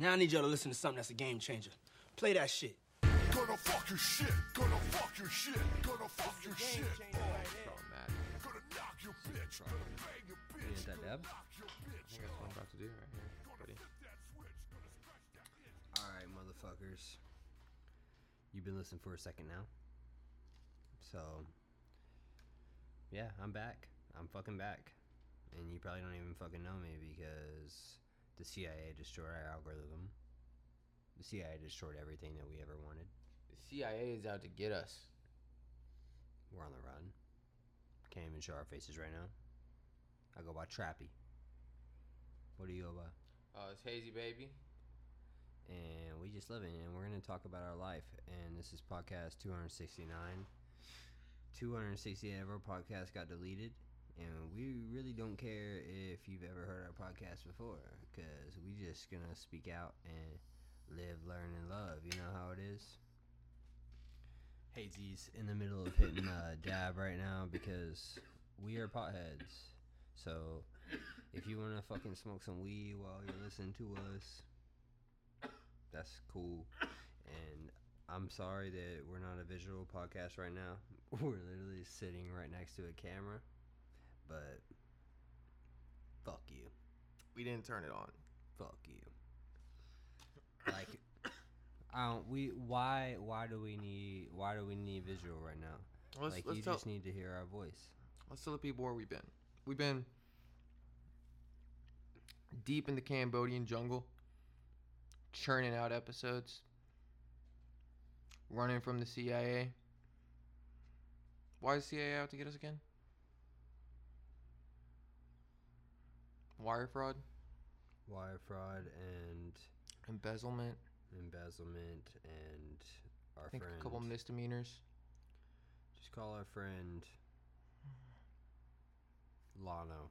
Now I need y'all to listen to something that's a game changer. Play that shit. Gonna fuck your shit. Gonna fuck your shit. Gonna fuck your shit. Problematic. Gonna knock your bitch. Gonna bang your bitch. Is that Deb? Knock your bitch. That's what I'm about to do right here, buddy. Gonna scratch that itch. All right, motherfuckers. You've been listening for a second now. So, yeah, I'm back. I'm fucking back. And you probably don't even fucking know me because the CIA destroyed our algorithm. The CIA destroyed everything that we ever wanted. The CIA is out to get us. We're on the run. Can't even show our faces right now. I go by Trappy. What do you go by? Oh, it's hazy, baby. and we just live in it, and we're going to talk about our life and this is podcast 269 268 of our podcast got deleted and we really don't care if you've ever heard our podcast before because we just gonna speak out and live learn and love you know how it is hazy's in the middle of hitting a dab right now because we are potheads so if you want to fucking smoke some weed while you're listening to us that's cool. And I'm sorry that we're not a visual podcast right now. We're literally sitting right next to a camera. But fuck you. We didn't turn it on. Fuck you. Like I don't we why why do we need why do we need visual right now? Let's- like let's you tell- just need to hear our voice. Let's tell the people where we've been. We've been deep in the Cambodian jungle, churning out episodes, running from the CIA. Why is CIA out to get us again? Wire fraud, Wire fraud and embezzlement, embezzlement and our I think friend a couple misdemeanors. just call our friend Lano.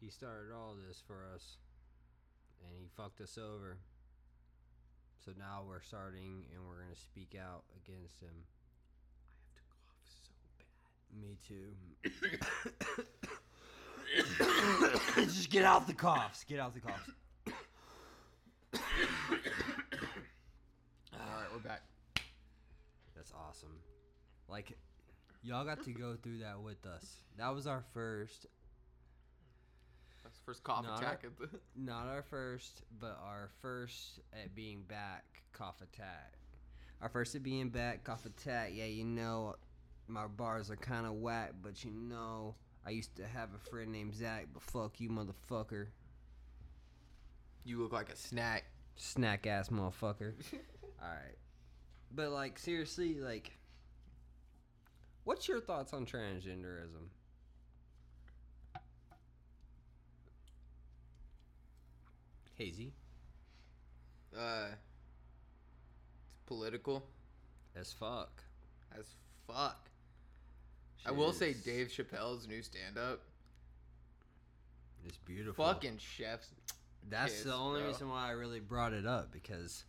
He started all this for us and he fucked us over. So now we're starting and we're gonna speak out against him. I have to cough so bad. Me too. Just get out the coughs. Get out the coughs. All right, we're back. That's awesome. Like, y'all got to go through that with us. That was our first, That's the first cough Not attack a- of the. not our first, but our first at being back cough attack. Our first at being back cough attack. Yeah, you know, my bars are kind of whack, but you know, I used to have a friend named Zach, but fuck you, motherfucker. You look like a snack. snack ass motherfucker. All right, but like seriously, like, what's your thoughts on transgenderism? Hazy Uh, it's political as fuck. as fuck. I will say Dave Chappelle's new stand-up, It's beautiful. fucking chefs. That's kiss, the only bro. reason why I really brought it up because,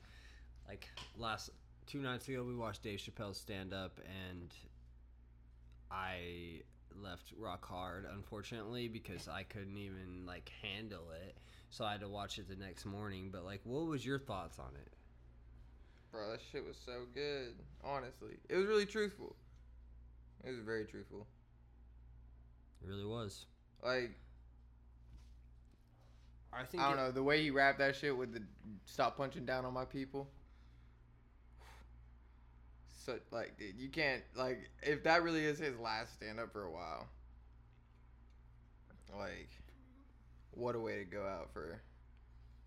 like, last two nights ago we watched Dave Chappelle's stand up and I left rock hard, unfortunately, because I couldn't even like handle it. So I had to watch it the next morning. But like, what was your thoughts on it? Bro, that shit was so good. Honestly, it was really truthful. It was very truthful. It really was. Like I think. I don't it- know the way he rapped that shit with the stop punching down on my people. So like, dude, you can't like if that really is his last stand up for a while. Like, what a way to go out for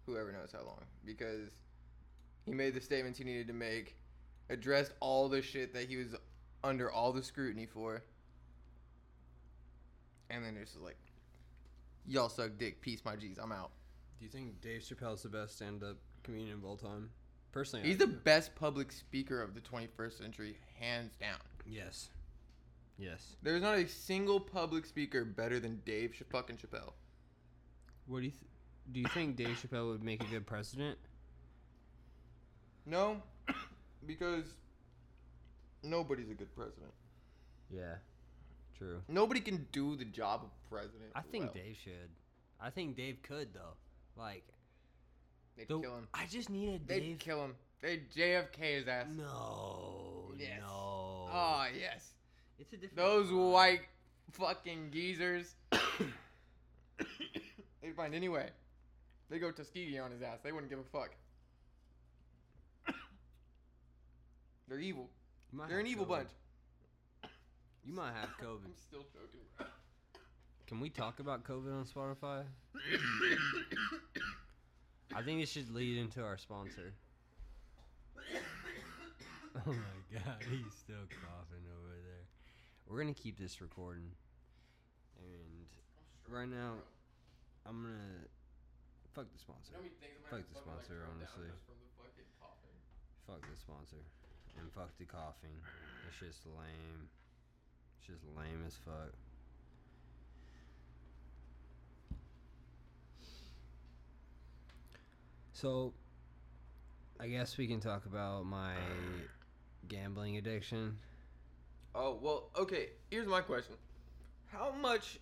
whoever knows how long because he made the statements he needed to make, addressed all the shit that he was under all the scrutiny for, and then it's just like, y'all suck dick, peace, my G's, I'm out. Do you think Dave Chappelle's the best stand-up comedian of all time? Personally, I He's the do. best public speaker of the 21st century, hands down. yes, yes. There's not a single public speaker better than Dave Ch- fucking Chappelle. What do you th- do? You think Dave Chappelle would make a good president? No, because nobody's a good president. Yeah, true. Nobody can do the job of president. I think well. Dave should. I think Dave could though. Like, They'd The- kill him. I just need a They'd Dave. kill him. They'd JFK his ass. No, Yes. no. Oh yes. it's a different. Those white fucking geezers. They'd find any way. They go Tuskegee on his ass. They wouldn't give a fuck. They're evil. You might They're an evil bunch. You might have COVID. I'm still joking, bro. Can we talk about COVID on Spotify? I think it should lead into our sponsor. Oh my god, he's still coughing over there. We're gonna keep this recording. And right now, I'm gonna fuck the sponsor. Fuck the sponsor, honestly. Fuck the sponsor. And fuck the coughing. It's just lame. It's just lame as fuck. So, I guess we can talk about my gambling addiction. Oh well, okay. Here's my question: How much,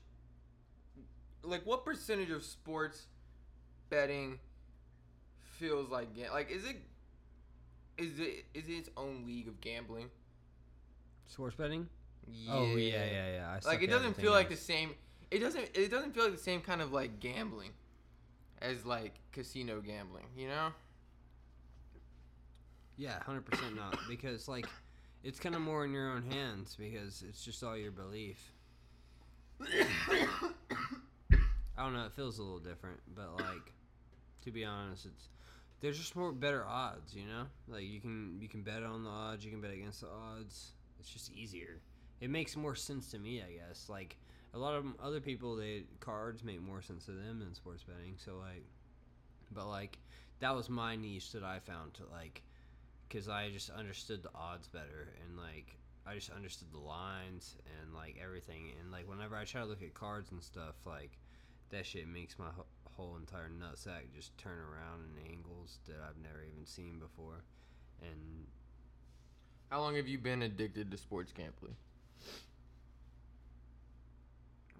like, what percentage of sports betting feels like like is it is it is it its own league of gambling? Sports betting? Oh yeah, yeah, yeah. Like it doesn't feel like the same. It doesn't. It doesn't feel like the same kind of like gambling as like casino gambling. You know? Yeah, hundred percent not because like it's kind of more in your own hands because it's just all your belief. I don't know. It feels a little different, but like to be honest, it's there's just more better odds. You know, like you can you can bet on the odds, you can bet against the odds. It's just easier. It makes more sense to me, I guess. Like a lot of other people, they cards make more sense to them than sports betting. So like, but like that was my niche that I found to like because I just understood the odds better and like I just understood the lines and like everything and like whenever I try to look at cards and stuff like that shit makes my whole entire nutsack just turn around in angles that I've never even seen before and How long have you been addicted to sports gambling?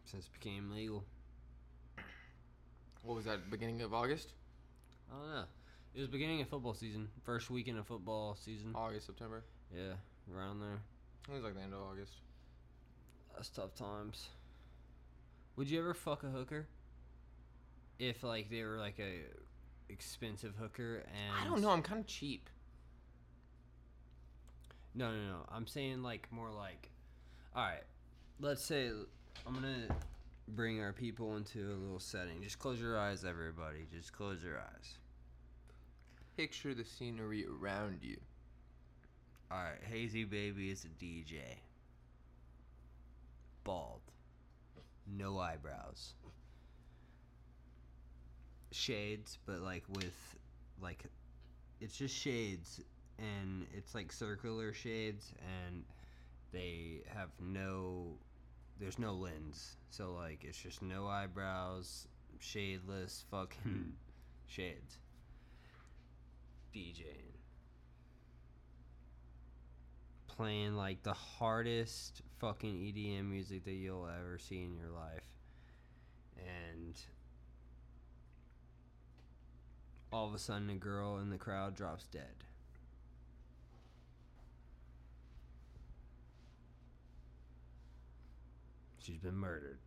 since it became legal What was that? Beginning of August? I don't know it was beginning of football season first weekend of football season August, September. yeah around there It was like the end of August. That's tough times. Would you ever fuck a hooker? If like they were like a expensive hooker and I don't know. I'm kind of cheap. No, no, no. I'm saying like more like, all right. Let's say I'm gonna bring our people into a little setting. Just close your eyes, everybody. Just close your eyes. Picture the scenery around you. All right, Hazy Baby is a DJ. Bald. No eyebrows. Shades, but like with like it's just shades and it's like circular shades and they have no there's no lens. So like it's just no eyebrows, shadeless fucking hmm. shades. DJing playing like the hardest fucking EDM music that you'll ever see in your life. And all of a sudden, a girl in the crowd drops dead. She's been murdered.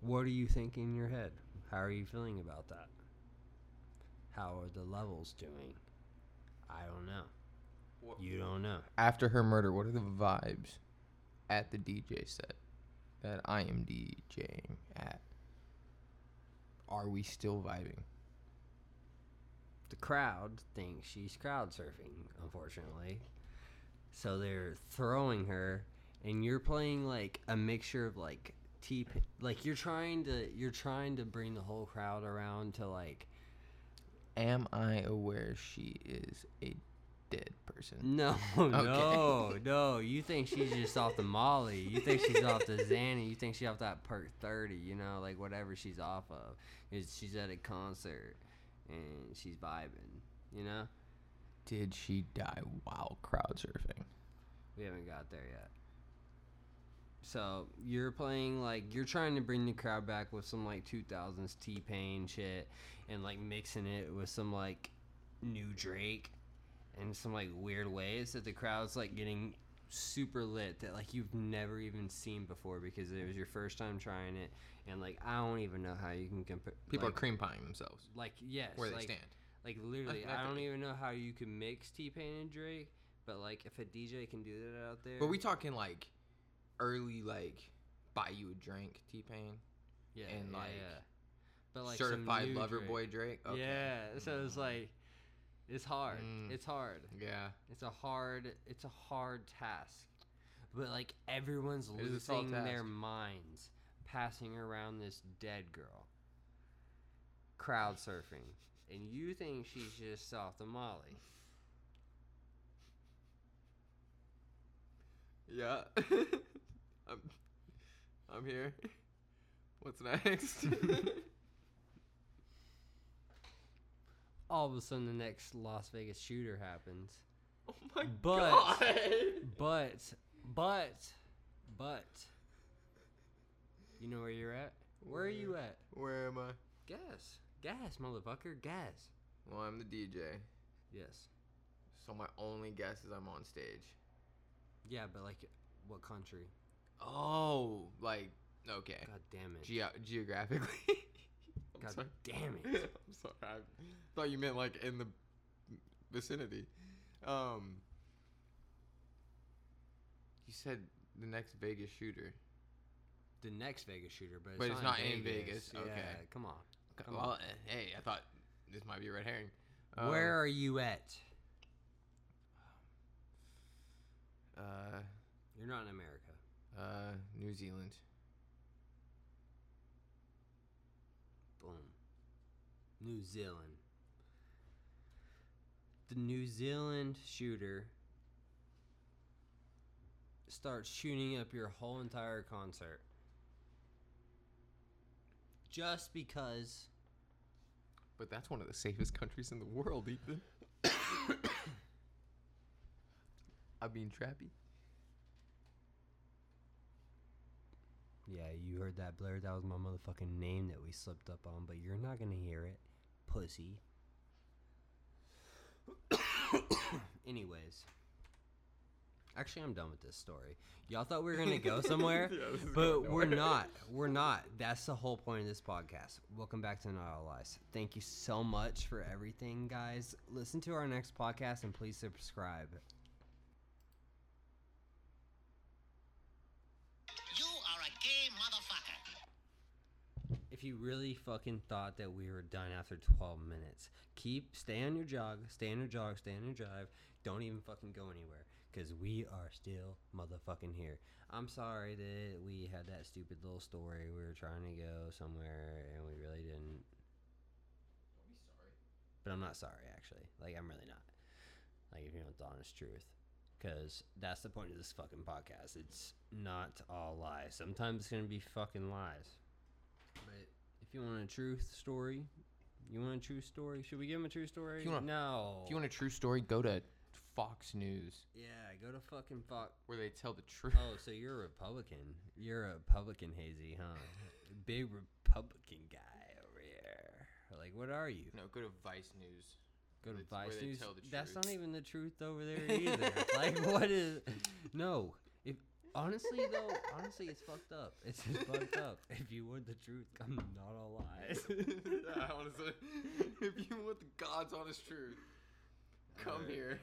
What are you thinking in your head? How are you feeling about that? How are the levels doing? I don't know. You don't know. After her murder, what are the vibes at the DJ set that I am DJing at? Are we still vibing? The crowd thinks she's crowd surfing, unfortunately. So they're throwing her, and you're playing like a mixture of like T, like you're trying to you're trying to bring the whole crowd around to like Am I aware she is a dead person? No, no, no. You think she's just off the Molly. You think she's off the Xanny. You think she's off that perk 30, you know, like whatever she's off of. Is she's at a concert and she's vibing, you know? Did she die while crowd surfing? We haven't got there yet. So you're playing like you're trying to bring the crowd back with some like 2000s T Pain shit, and like mixing it with some like new Drake, and some like weird ways that the crowd's like getting super lit that like you've never even seen before because it was your first time trying it, and like I don't even know how you can compare. People like, are cream pieing themselves like yes, where they like, stand. Like literally, I I don't even know how you can mix T Pain and Drake, but like if a DJ can do that out there, But we talking like early like buy you a drink T Pain, yeah, and, yeah, like, yeah. but like certified lover Drake. boy Drake. Okay. Yeah, so it's Mm. like it's hard. Mm. It's hard. yeah, It's a hard. It's a hard task, but like everyone's It is a tall losing their minds, passing around this dead girl, crowd surfing, and you think she's just off the Molly. yeah. I'm I'm here. What's next? All of a sudden, the next Las Vegas shooter happens. oh my But- god. But, but, but, you know where you're at? Where are you at? Where am I? Gas. Gas, motherfucker. Gas. Well, I'm the DJ, Yes. so my only guess is I'm on stage. Yeah, but like, what country? Oh, like okay, God damn it. Geo- geographically. I'm God sorry. damn it. I'm sorry. I thought you meant like in the vicinity. Um, you said the next Vegas shooter. The next Vegas shooter, but it's, But not, it's not in Vegas. Vegas, Yeah, okay. come on. Come well, on. eh, hey, I thought this might be a red herring. Um, Where are you at? Uh, You're not in America. uh, New Zealand. New Zealand. The New Zealand shooter starts shooting up your whole entire concert. Just because But that's one of the safest countries in the world, Ethan. I mean, trappy. Yeah, you heard that, Blair. That was my motherfucking name that we slipped up on, but you're not gonna hear it, pussy. Anyways, actually, I'm done with this story. Y'all thought we were gonna go somewhere, Yeah, but we're not. We're not. That's the whole point of this podcast. Welcome back to Not All Lies. Thank you so much for everything, guys. Listen to our next podcast and please subscribe. If you really fucking thought that we were done after 12 minutes, keep stay on your jog, stay on your jog, stay on your drive. Don't even fucking go anywhere because we are still motherfucking here. I'm sorry that we had that stupid little story. We were trying to go somewhere and we really didn't. Don't be sorry. But I'm not sorry, actually. Like, I'm really not. Like, if you want the honest truth. Because that's the point of this fucking podcast. It's not all lies. Sometimes it's going to be fucking lies. If you want a truth story, you want a true story? Should we give him a true story? If you want a- no. If you want a true story, go to Fox News, yeah, go to fucking fuck. where they tell the truth. Oh, so you're a Republican. You're a Republican, Hazy, huh? Big Republican guy over here. Like, what are you? No, go to Vice News. Go to where Vice they News. tell the That's truth. not even the truth over there either. like, what is? No. Honestly though, honestly, it's fucked up. It's just fucked up. If you want the truth, I'm not all lies. yeah, honestly, if you want the God's honest truth, come Alright. here.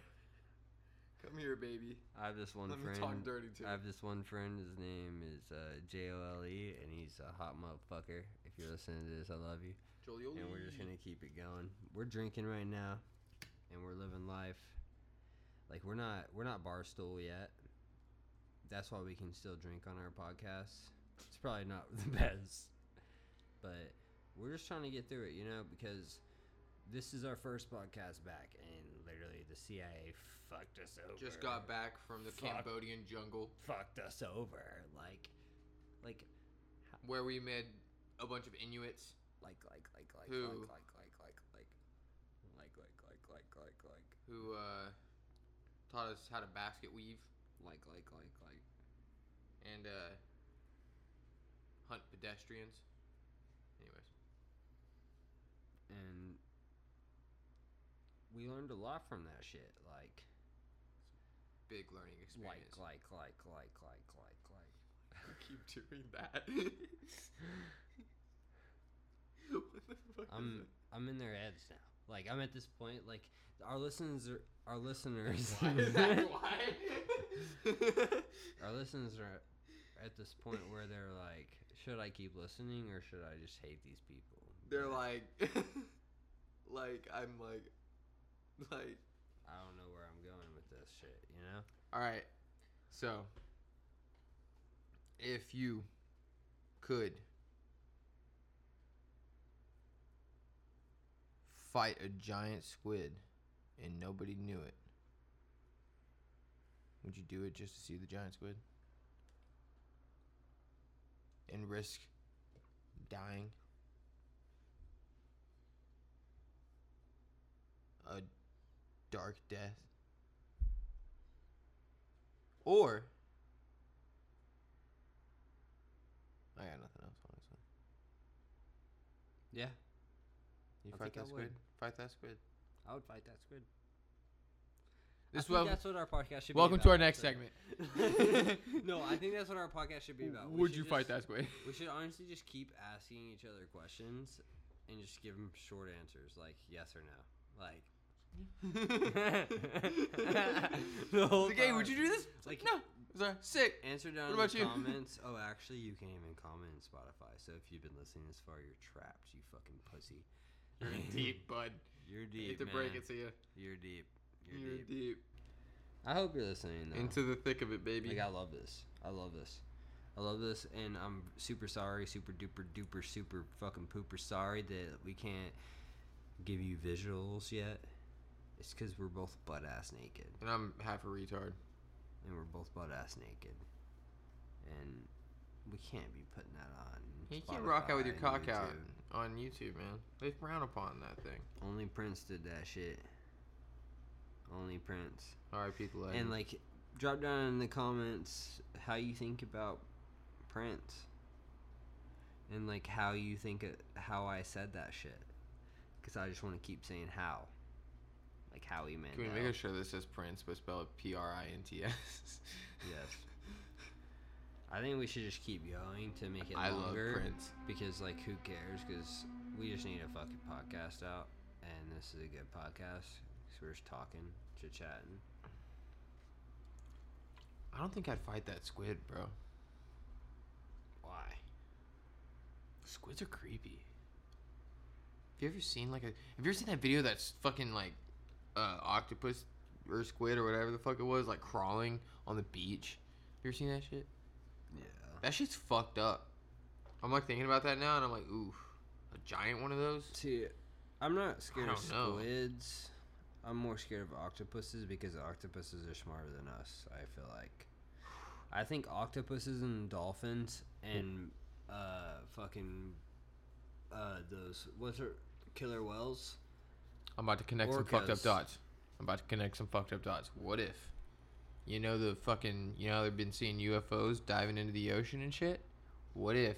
Come here, baby. I have this one Let me friend. talk dirty to I have this one friend. His name is uh, J O L E, and he's a hot motherfucker. If you're listening to this, I love you. Jolioli. And we're just gonna keep it going. We're drinking right now, and we're living life. Like we're not we're not barstool yet. That's why we can still drink on our podcast. It's probably not the best, but we're just trying to get through it, you know, because this is our first podcast back, and literally the CIA fucked us over. Just got back from the Fuck. Cambodian jungle fucked us over. Like, like, where we met a bunch of Inuits. like, like, like, like, Who? like, like, like, like, like, like, like, like, like, like, like, who uh, taught us how to basket weave. Like, like, like, like. and uh, hunt pedestrians. Anyways, and we learned a lot from that shit. Like, big learning experience. like, like, like, like, like, like. Like. keep doing that. what the fuck is I'm I'm in their heads now. Like I'm at this point. Like our listeners are our listeners. Why is that why? our listeners are at this point where they're like, should I keep listening or should I just hate these people? They're like, like I'm like, like. I don't know where I'm going with this shit. You know? All right. So, if you could fight a giant squid and nobody knew it, would you do it just to see the giant squid? And risk dying? A dark death? Or I got nothing else, honestly. Yeah. You I fight that squid? would. Fight that squid. I would fight that squid. This I think wel- that's what our podcast should welcome be to our next segment. no, I think that's what our podcast should be about. We Would you fight that squid? We should honestly just keep asking each other questions and just give them short answers, like yes or no. Like the whole like, hey, would you do this? It's like no. Sorry, sick. answer down What in the you? comments. Oh, actually, you can't even comment in Spotify. So if you've been listening this far, you're trapped. You fucking pussy. You're deep, bud. You're I deep. hate to break it to you. You're deep. You're, You're deep. deep. I hope you're listening. Though. Into the thick of it, baby. Like I love this. I love this. I love this, and I'm super sorry, super duper duper super fucking pooper sorry that we can't give you visuals yet. It's because we're both butt ass naked, and I'm half a retard. and we're both butt ass naked, and we can't be putting that on. You can't rock out with your cock and out YouTube. On YouTube, man. They frown upon that thing. Only Prince did that shit. Only Prince. R.I.P. the legend. And like, drop down in the comments how you think about Prince, and like how you think it, how I said that shit, because I just want to keep saying how, like Howie Can we make sure this says Prince, but spell it P R I N T S? Yes. I think we should just keep going to make it I love longer. Prince. Because like, who cares? Because we just need a fucking podcast out, and this is a good podcast. Cause we're just talking, chit chatting. I don't think I'd fight that squid, bro. Why? Squids are creepy. Have you ever seen like a? Have you ever seen that video that's fucking like, uh, octopus or squid or whatever the fuck it was like crawling on the beach? Have You ever seen that shit? Yeah. That shit's fucked up. I'm like thinking about that now, and I'm like, ooh, a giant one of those. See, I'm not scared of don't know. squids. I'm more scared of octopuses because octopuses are smarter than us. I feel like. I think octopuses and dolphins and uh fucking uh those what's it killer whales. I'm about to connect some fucked up dots. I'm about to connect some fucked up dots. What if, you know, the fucking, you know, they've been seeing UFOs diving into the ocean and shit. What if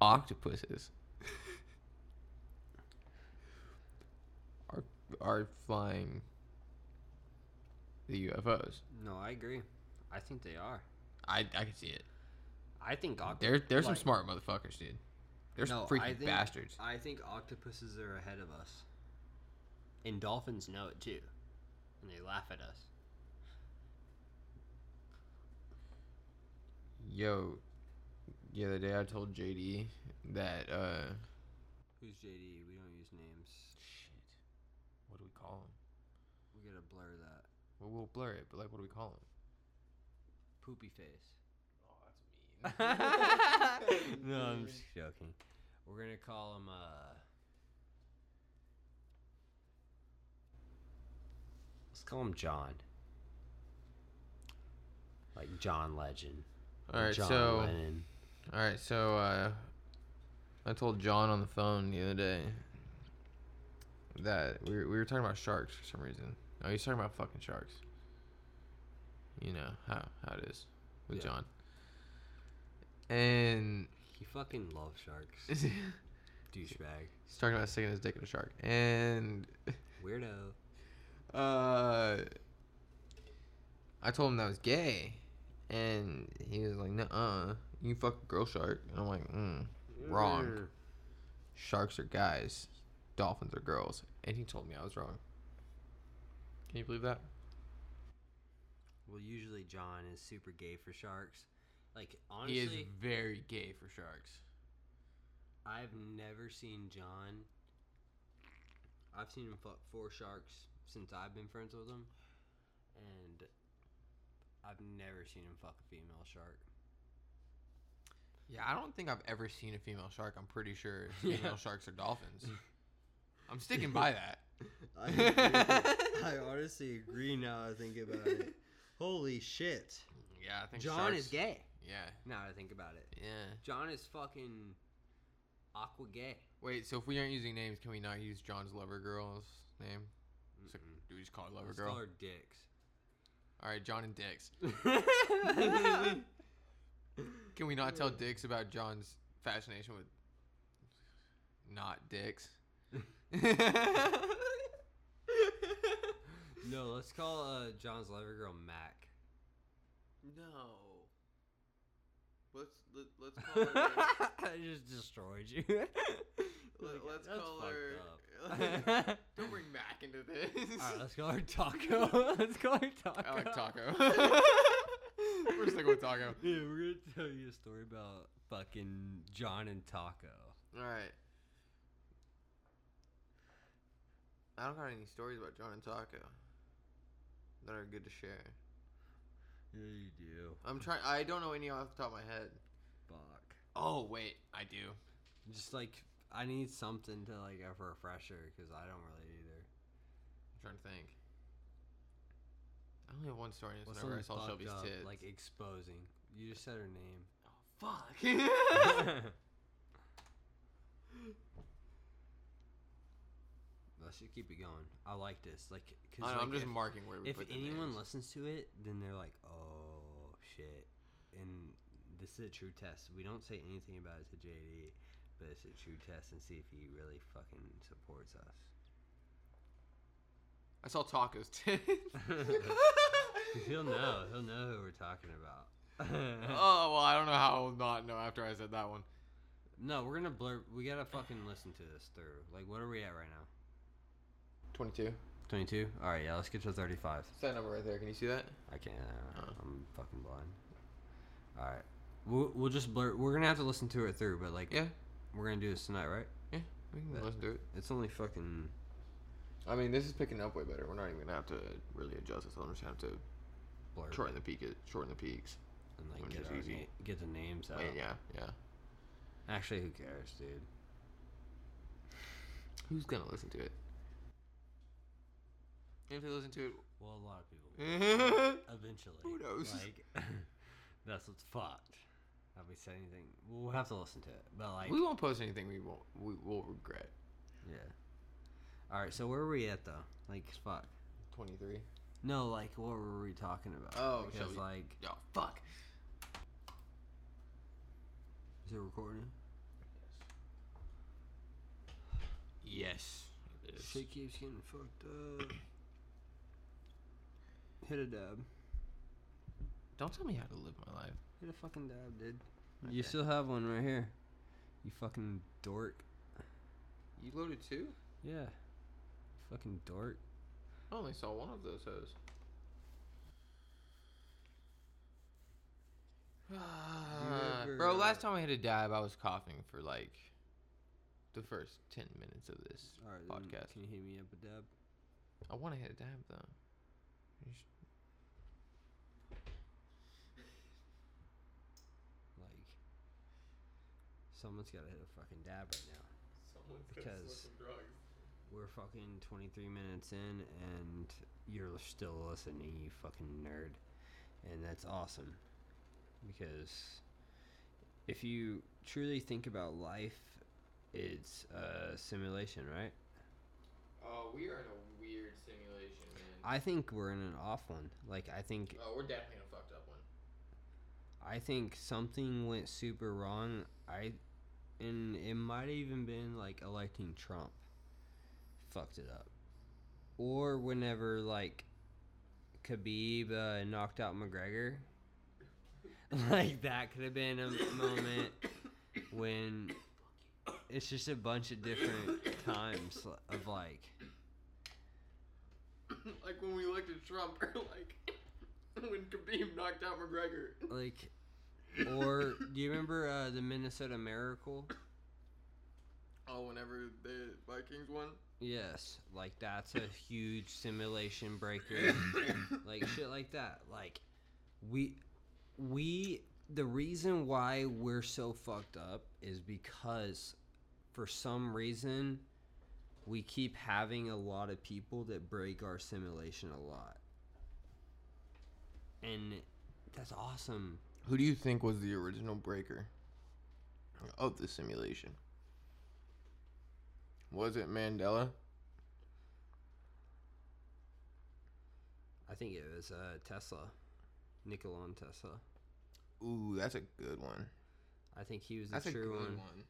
octopuses are are flying the UFOs? No, I agree. I think they are. I I can see it. I think octopuses. There there's some smart motherfuckers, dude. There's no, freaking I think, bastards. I think octopuses are ahead of us. And dolphins know it too. And they laugh at us. Yo, the other day I told JD that uh Who's JD? We don't use names. shit. What do we call him? We gotta blur that. Well, we'll blur it, but like, what do we call him? Poopy face. Oh, that's mean. no, I'm just joking. We're gonna call him uh Let's call him John. Like John Legend. All right, John so Lennon. all right, so uh, I told John on the phone the other day that we were, we were talking about sharks for some reason. Oh, he's talking about fucking sharks. You know how how it is. with Yeah. John. And He fucking loves sharks. Douchebag. He's talking about sticking his dick in a shark. And Weirdo. uh, I told him that was gay, and he was like, "Nuh-uh, you fuck a girl shark." And I'm like, mm, "Wrong. Sharks are guys, dolphins are girls." And he told me I was wrong. Can you believe that? Well, usually John is super gay for sharks. Like honestly, he is very gay for sharks. I've never seen John. I've seen him fuck four sharks since I've been friends with him, and I've never seen him fuck a female shark. Yeah, I don't think I've ever seen a female shark. I'm pretty sure Yeah. female sharks are dolphins. I'm sticking by that. I, agree. I honestly agree now. I think about it. Holy shit! Yeah, I think John sharks, is gay. Yeah, Now that I think about it, yeah. John is fucking aqua gay. Wait, so if we aren't using names, can we not use John's lover girl's name? So, do we just call her lover Let's girl? call her Dicks. All right, John and Dix. Can we not tell Dix about John's fascination with not dicks? no, let's call uh, John's lover girl Mac. no. Let's let, let's call her. I just destroyed you. Let, us call her. Don't bring Mac into this. Alright, let's call her Taco. let's call her Taco. I like taco. We're sticking with taco. Yeah, we're gonna tell you a story about fucking John and Taco. All right. I don't got any stories about John and Taco that are good to share. Yeah, you do. I'm trying. I don't know any off the top of my head. Fuck. Oh wait, I do. Just like I need something to like a refresher because I don't really either. I'm trying to think. I only have one story. and It's What's whenever I saw Shelby's up, tits. like exposing? You just said her name. Oh fuck. Let's just keep it going. I like this. Like, cause I know, like, I'm just if, marking where we if anyone names. listens to it, then they're like, "Oh shit!" And this is a true test. We don't say anything about it to JD, but it's a true test and see if he really fucking supports us. I saw Taco's tits. he'll know. He'll know who we're talking about. oh well, I don't know how I'll not know after I said that one. no, we're gonna blur. We gotta fucking listen to this through. Like, what are we at right now? Twenty-two. Twenty-two. All right, yeah. Let's get to thirty-five. It's that number right there. Can you see that? I can't. Uh. I'm fucking blind. All right. We'll, we'll just blur. We're gonna have to listen to it through, but like, Yeah. We're gonna do this tonight, right? Yeah. We can Bet. listen to it. It's only fucking. I mean, this is picking up way better. We're not even gonna have to really adjust this. I'm just gonna have to Blur shorten the peak, shorten the peaks. and like which get our easy. get the names out. Wait, yeah, yeah. Actually, who cares, dude? Who's gonna listen to it? If they listen to it, Well, a lot of people. it, Eventually. Who knows? Like, that's what's fucked. Have we said anything? We'll have to listen to it, but like, we won't post anything we won't we will regret. yeah. All right. So where were we at though? Like, fuck. Twenty three. No, like, what were we talking about? Oh, because we- like, Oh fuck. is it recording? Yes. It is. Shit keeps getting fucked up. Hit a dab. Don't tell me how to live my life. Hit a fucking dab, dude. You Okay. still have one right here. You fucking dork. You loaded two? Yeah. Fucking dork. I only saw one of those hoes. Bro, last time I hit a dab, I was coughing for like the first ten minutes of this All right, then podcast. Can you hit me up a dab? I want to hit a dab though. You sh- Like, someone's gotta hit a fucking dab right now. Because we're fucking 23 minutes in and you're still listening, you fucking nerd. And that's awesome. Because if you truly think about life, it's a simulation, right? Oh, we are in a weird simulation, man. I think we're in an off one. Like, I think oh, we're definitely in a fucked up one. I think something went super wrong. I and it might have even been like electing Trump fucked it up. Or whenever like Khabib uh, knocked out McGregor. like that could have been a moment when it's just a bunch of different times of like like when we elected Trump, or like when Khabib knocked out McGregor. like or do you remember uh, the Minnesota Miracle? Oh, whenever the Vikings won. Yes, like that's a huge simulation breaker. like shit like that. Like we we the reason why we're so fucked up is because for some reason we keep having a lot of people that break our simulation a lot. And that's awesome. Who do you think was the original breaker of the simulation? Was it Mandela? I think it was uh, Tesla. Nikola Tesla. Ooh, that's a good one. I think he was the That's a true good one. one.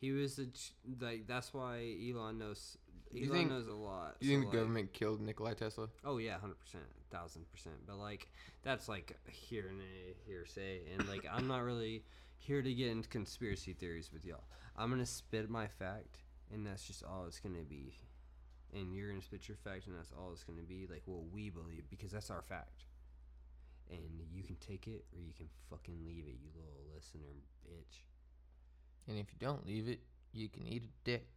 He was the ch- like that's why Elon knows. You think- knows a lot. You think so, the like- government killed Nikolai Tesla? Oh yeah, hundred percent, thousand percent. But like that's like here and a hearsay, and like I'm not really here to get into conspiracy theories with y'all. I'm gonna spit my fact, and that's just all it's gonna be. And you're gonna spit your fact, and that's all it's gonna be. Like what we believe, because that's our fact. And you can take it or you can fucking leave it, you little listener bitch. And if you don't leave it, you can eat a dick.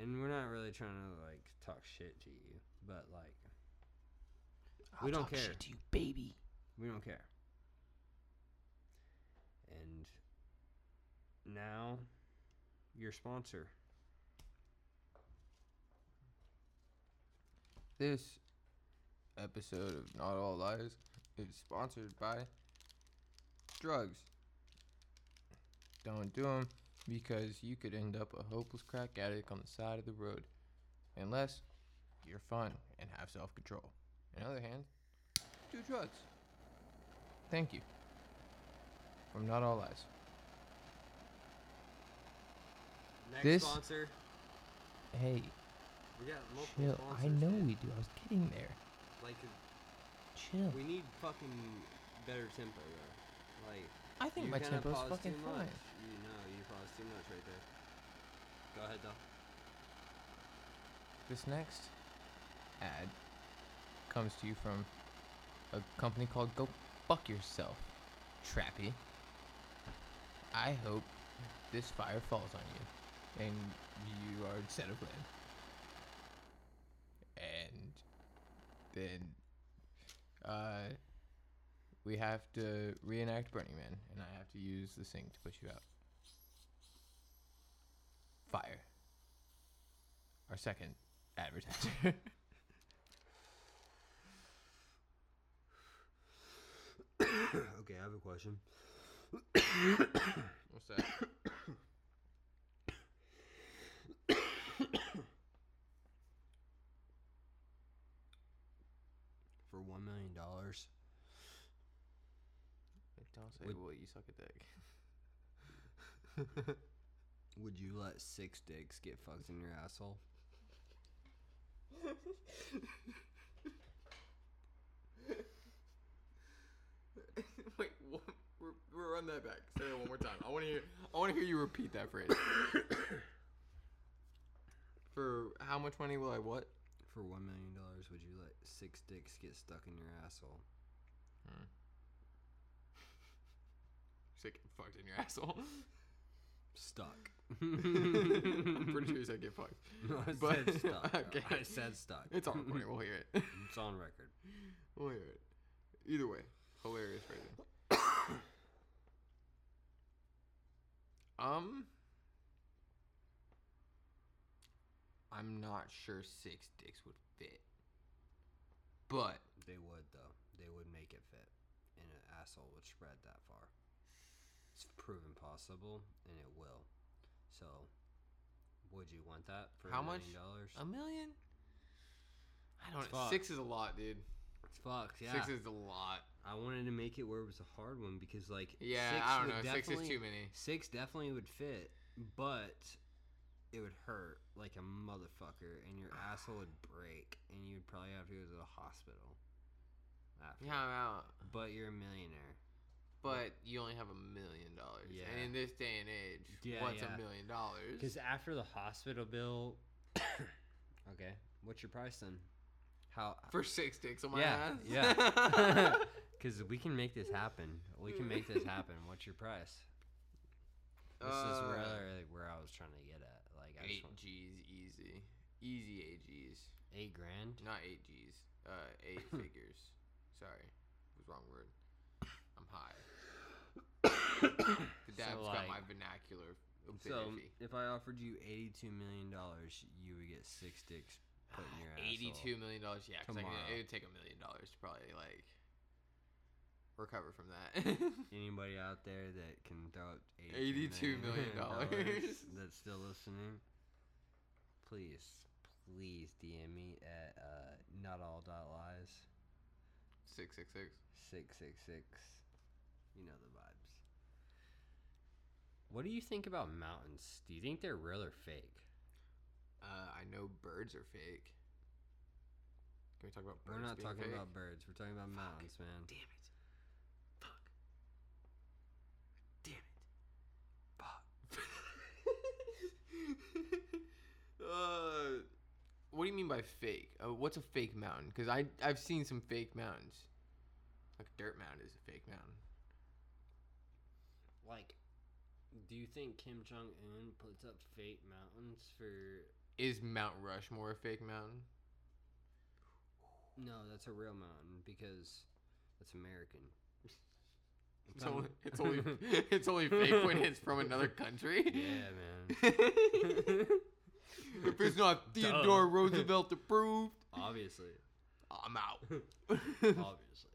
And we're not really trying to like talk shit to you, but like we don't care. to you, baby. We don't care. And now your sponsor. This episode of Not All Lies is sponsored by drugs. Don't do them because you could end up a hopeless crack addict on the side of the road. Unless you're fun and have self control. On the other hand, do drugs. Thank you. From Not All Lies. Next This- sponsor. Hey, We got multiple chill. sponsors. I know man. we do. I was getting there. Like uh, Chill. we need fucking better tempo though. Like I think my kinda tempo's fucking too fine. much. You know, right there. Go ahead though. This next ad comes to you from a company called Go Fuck Yourself, Trappy. I hope this fire falls on you and you are set aflame. And then uh, we have to reenact Burning Man, and I have to use the sink to push you out. Fire. Our second advertiser. okay, I have a question. What's that? For one million dollars, Don't say Would- what you suck a dick. would you let six dicks get fucked in your asshole? Wait, what? We're, we're run that back. Say that one more time. I want to hear. I want to hear you repeat that phrase. For how much money will I what? For one million dollars, would you let six dicks get stuck in your asshole? Hmm. Say get fucked in your asshole. Stuck. I'm pretty sure you said get fucked. No, I But- said stuck. okay. I said stuck. It's on recording. We'll hear it. It's on record. We'll hear it. Either way, hilarious phrasing. um, I'm not sure six dicks would fit, but They would though. They would make it fit, and an asshole would spread that. It's proven possible, and it will. So, would you want that for How a much? million dollars? a million. I don't know. Six is a lot, dude. It's fucked. Yeah. Six is a lot. I wanted to make it where it was a hard one because like Yeah, six I don't would know. Six is definitely- too many. Six definitely would fit, but it would hurt like a motherfucker, and your asshole would break, and you'd probably have to go to the hospital. After. Yeah, I'm out. But you're a millionaire. But you only have a million dollars. Yeah. And in this day and age, Yeah, what's yeah. a million dollars? Because after the hospital bill, okay, what's your price then? How? For six dicks on my yeah, ass? yeah. Because we can make this happen. We can make this happen. What's your price? This is Uh, really like where I was trying to get at. Like I eight want G's easy. Easy eight G's. eight grand. Not eight G's. Uh, eight figures. Sorry. Was wrong word. The got like- my vernacular So if I offered you eighty-two million dollars, you would get six dicks put in your asshole. Eighty-two million dollars. Yeah, because it would take a million dollars to probably like recover from that. Anybody out there that can throw up $82 million dollars. that's still listening, please, please DM me at uh, not all dot lies six six six. six six six. You know the vibes. What do you think about mountains? Do you think they're real or fake? Uh, I know birds are fake. Can we talk about birds? We're not talking fake? about birds. We're talking about mountains, man. Damn it. Fuck. Damn it. Fuck. uh, what do you mean by fake? Uh, what's a fake mountain? Because I I've seen some fake mountains. Like Dirt Mountain is a fake mountain. Like, do you think Kim Jong Un puts up fake mountains for? Is Mount Rushmore a fake mountain? No, that's a real mountain because it's American. It's only it's only it's only fake when it's from another country. Yeah, man. if it's not Theodore Roosevelt approved, Obviously, I'm out. obviously.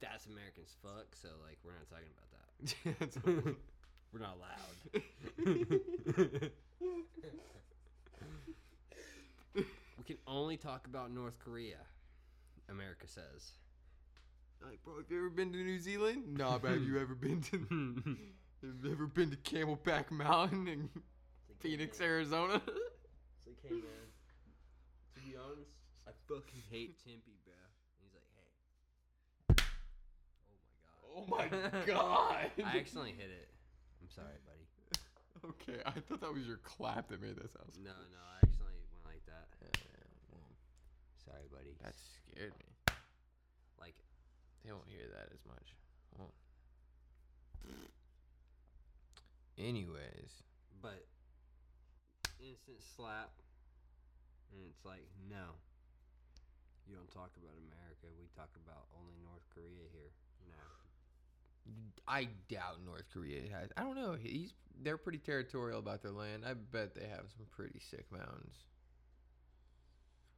That's Americans fuck. So like, we're not talking about that. We're not allowed. we can only talk about North Korea. America says. like, bro, have you ever been to New Zealand? Nah, but have you ever been to have you ever been to Camelback Mountain in Phoenix, Arizona? It's like, hey man, to be honest, I fucking hate Tempe, bro. And he's like, hey. Oh my god. I accidentally hit it. I'm sorry, buddy. okay, I thought that was your clap that made that sound. No, no, I accidentally went like that. Sorry, buddy. That scared me. like, They won't hear that as much. Well. Anyways, but instant slap, and it's like, no. You don't talk about America. We talk about only North Korea here. I doubt North Korea has. I don't know. He's they're pretty territorial about their land. I bet they have some pretty sick mountains.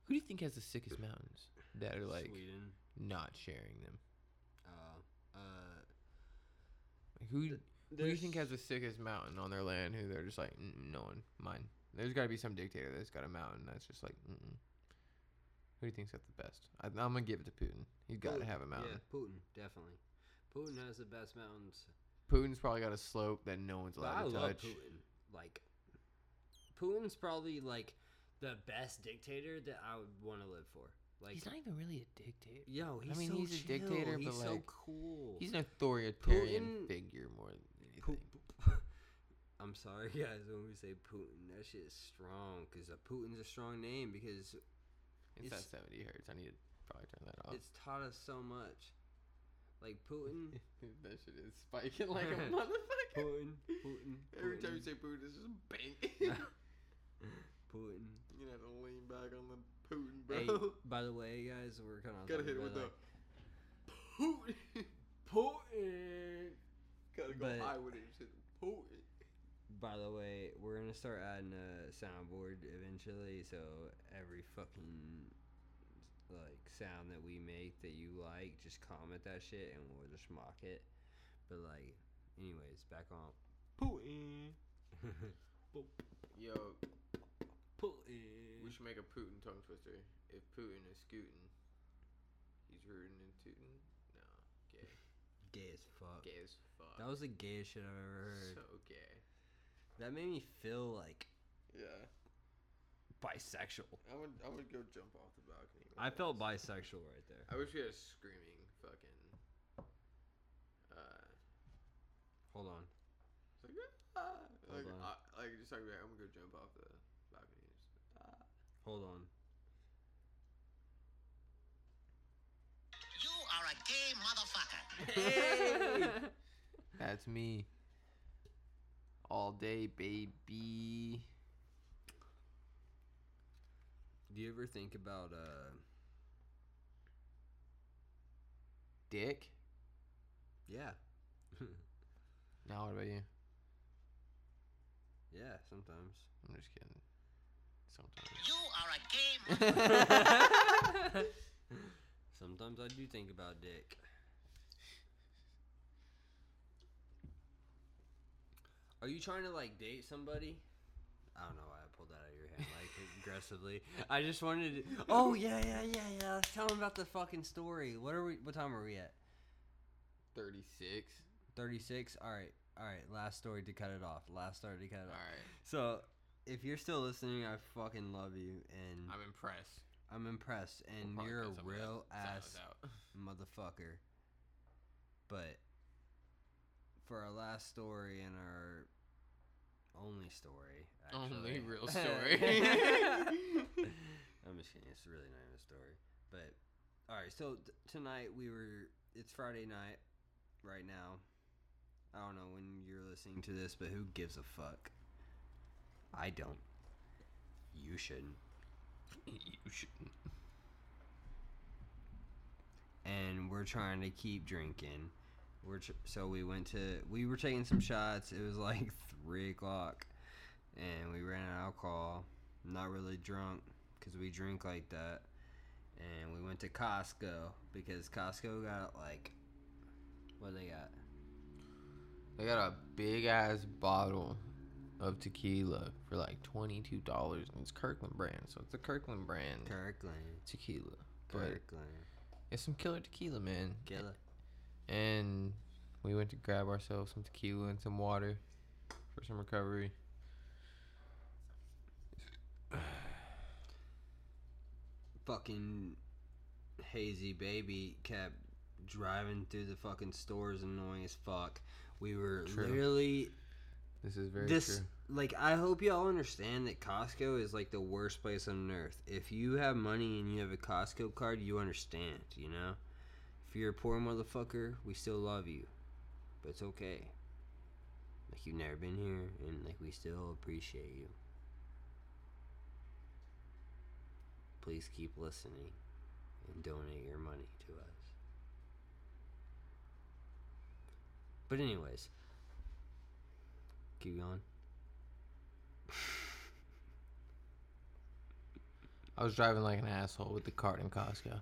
Who do you think has the sickest mountains that are like Sweden. not sharing them? Uh, uh, Like who? Who do you think has the sickest mountain on their land? Who they're just like, "Mm, no one, mine. There's got to be some dictator that's got a mountain that's just like, Mm-mm. who do you think's got the best? I, I'm gonna give it to Putin. He's got to have a mountain. Yeah, Putin, definitely. Putin has the best mountains. Putin's probably got a slope that no one's But I allowed to love touch. Putin. Like, Putin's probably like the best dictator that I would want to live for. Like, He's not even really a dictator. yo, he's mean, so he's a chill. dictator, He's but, so like, cool. He's an authoritarian Putin- figure more than anything. Pu- I'm sorry, guys, when we say Putin, that shit is strong because Putin's a strong name because It's, It's- at 70 hertz. I need to probably turn that off. it's taught us so much. Like Putin, that shit is spiking like a motherfucker. Putin, Putin. Every time you say Putin, it's just bang. Putin. you have to lean back on the Putin, bro. Hey, by the way, guys, we're kind of Gotta hit it with the Putin. Putin. Gotta go But- high with it. Just hit Putin. By the way, we're gonna start adding a soundboard eventually, so every fucking like sound that we make that you like, just comment that shit and we'll just mock it. But like, anyways, back on Putin. Yo, Putin. we should make a Putin tongue twister. If Putin is scooting. rootin' and tootin'. No, gay. Gay as fuck. Gay as fuck. That was the gayest shit I've ever heard. so gay. that made me feel like Yeah. Bisexual. I would I would go jump off the balcony. I felt bisexual right there. I wish we had a screaming fucking. Uh, Hold on. it's like, ah, like, on. uh, like just like I'm gonna go jump off the balcony. Just, ah. Hold on. You are a gay motherfucker. Hey! That's me. All day, baby. Do you ever think about uh Dick. yeah. Now what about you? yeah, sometimes. I'm just kidding. Sometimes. You are a gay Sometimes I do think about dick. Are you trying to like date somebody? I don't know why I pulled that out of your hand like aggressively. I just wanted to. Oh yeah, yeah, yeah, yeah. Let's Tell them about the fucking story. What are we? What time are we at? 36. Thirty six. All right, all right. Last story to cut it off. Last story to cut it off. All right. So, if you're still listening, I fucking love you, and I'm impressed. I'm impressed, and We'll probably you're a cut some of real ass out. motherfucker. But for our last story and our only story, actually, Only real story. I'm just kidding. It's really not even a story. But all right, so t- tonight we were. It's Friday night, right now. I don't know when you're listening to this, but who gives a fuck? I don't. You shouldn't. you shouldn't. and we're trying to keep drinking. We're tr- so we went to we were taking some shots. It was like three o'clock, and we ran out of alcohol. Not really drunk because we drink like that. And we went to Costco because Costco got like what they got? They got a big ass bottle of tequila for like twenty two dollars, and it's Kirkland brand, so it's a Kirkland brand Kirkland. tequila. But Kirkland. it's some killer tequila, man. Killer. And we went to grab ourselves some tequila and some water for some recovery. fucking hazy baby kept driving through the fucking stores annoying as fuck. We were True. literally This is very this true. like I hope y'all understand that Costco is like the worst place on earth. If you have money and you have a Costco card, you understand, you know? If you're a poor motherfucker, we still love you. But it's okay. Like you've never been here and like we still appreciate you. Please keep listening and donate your money to us. But anyways, keep going. I was driving like an asshole with the cart in Costco.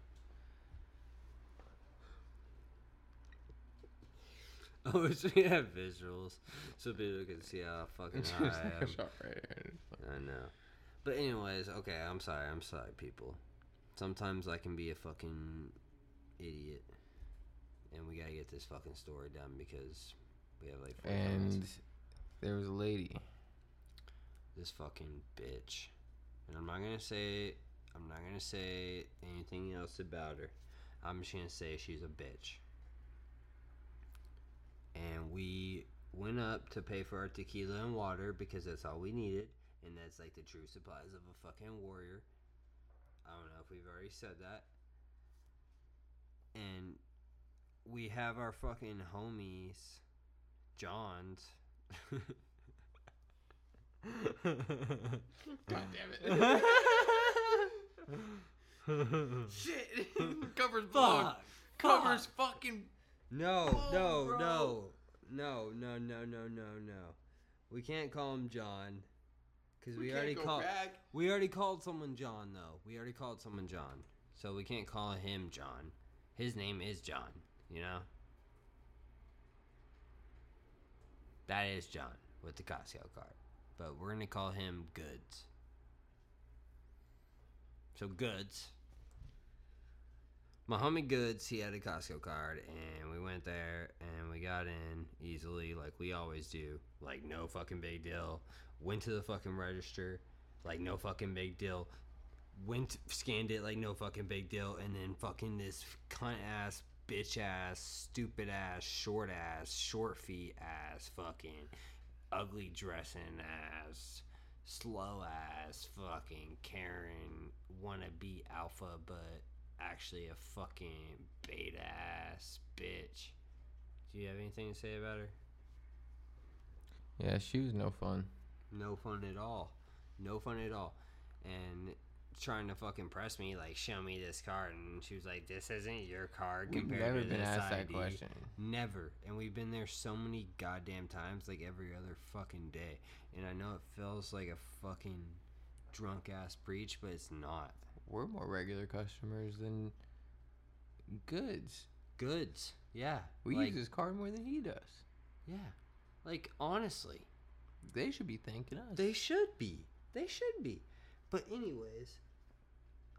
Oh, I wish we had visuals so people can see how fucking high I am. I know. But anyways, okay, I'm sorry. I'm sorry, people. Sometimes I can be a fucking idiot. And we gotta get this fucking story done because we have like 45 And minutes. there was a lady. This fucking bitch. And I'm not gonna say I'm not gonna say anything else about her. I'm just gonna say she's a bitch. And we went up to pay for our tequila and water because that's all we needed. And that's like the true supplies of a fucking warrior. I don't know if we've already said that. And we have our fucking homies, John's. God damn it. Shit. Covers blog. Covers fucking. No, Oh, no, bro. no, no, no, no, no, no, no. We can't call him John, because we, can't already called. back. We already called someone John, though. We already called someone John, so we can't call him John. His name is John. You know. That is John with the Costco card, but we're gonna call him Goods. So Goods. My homie Goods, he had a Costco card, and we went there and we got in easily, like we always do. Like, no fucking big deal. Went to the fucking register, like, no fucking big deal. Went, scanned it, like, no fucking big deal. And then fucking this cunt ass, bitch ass, stupid ass, short ass, short feet ass, fucking ugly dressing ass, slow ass, fucking Karen, wanna be alpha, but actually a fucking beta ass bitch. Do you have anything to say about her? Yeah, she was no fun. No fun at all. No fun at all. And trying to fucking press me, like, show me this card. And she was like, this isn't your card We've never to been this asked that ID." question. Never. And we've been there so many goddamn times, like every other fucking day. And I know it feels like a fucking drunk ass preach, but it's not. We're more regular customers than goods. Goods. Yeah. We like, use his card more than he does. Yeah. Like, honestly. They should be thanking us. They should be. They should be. But anyways,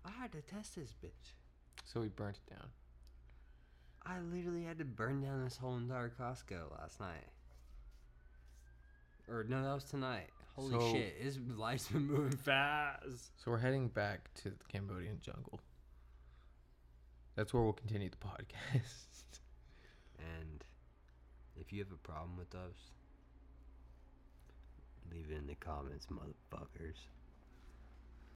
I had to test this bitch. so we burnt it down. I literally had to burn down this whole entire Costco last night. Or no, that was tonight. Holy So- shit, his life's been moving fast. So we're heading back to the Cambodian jungle. That's where we'll continue the podcast. And if you have a problem with us, leave it in the comments, motherfuckers.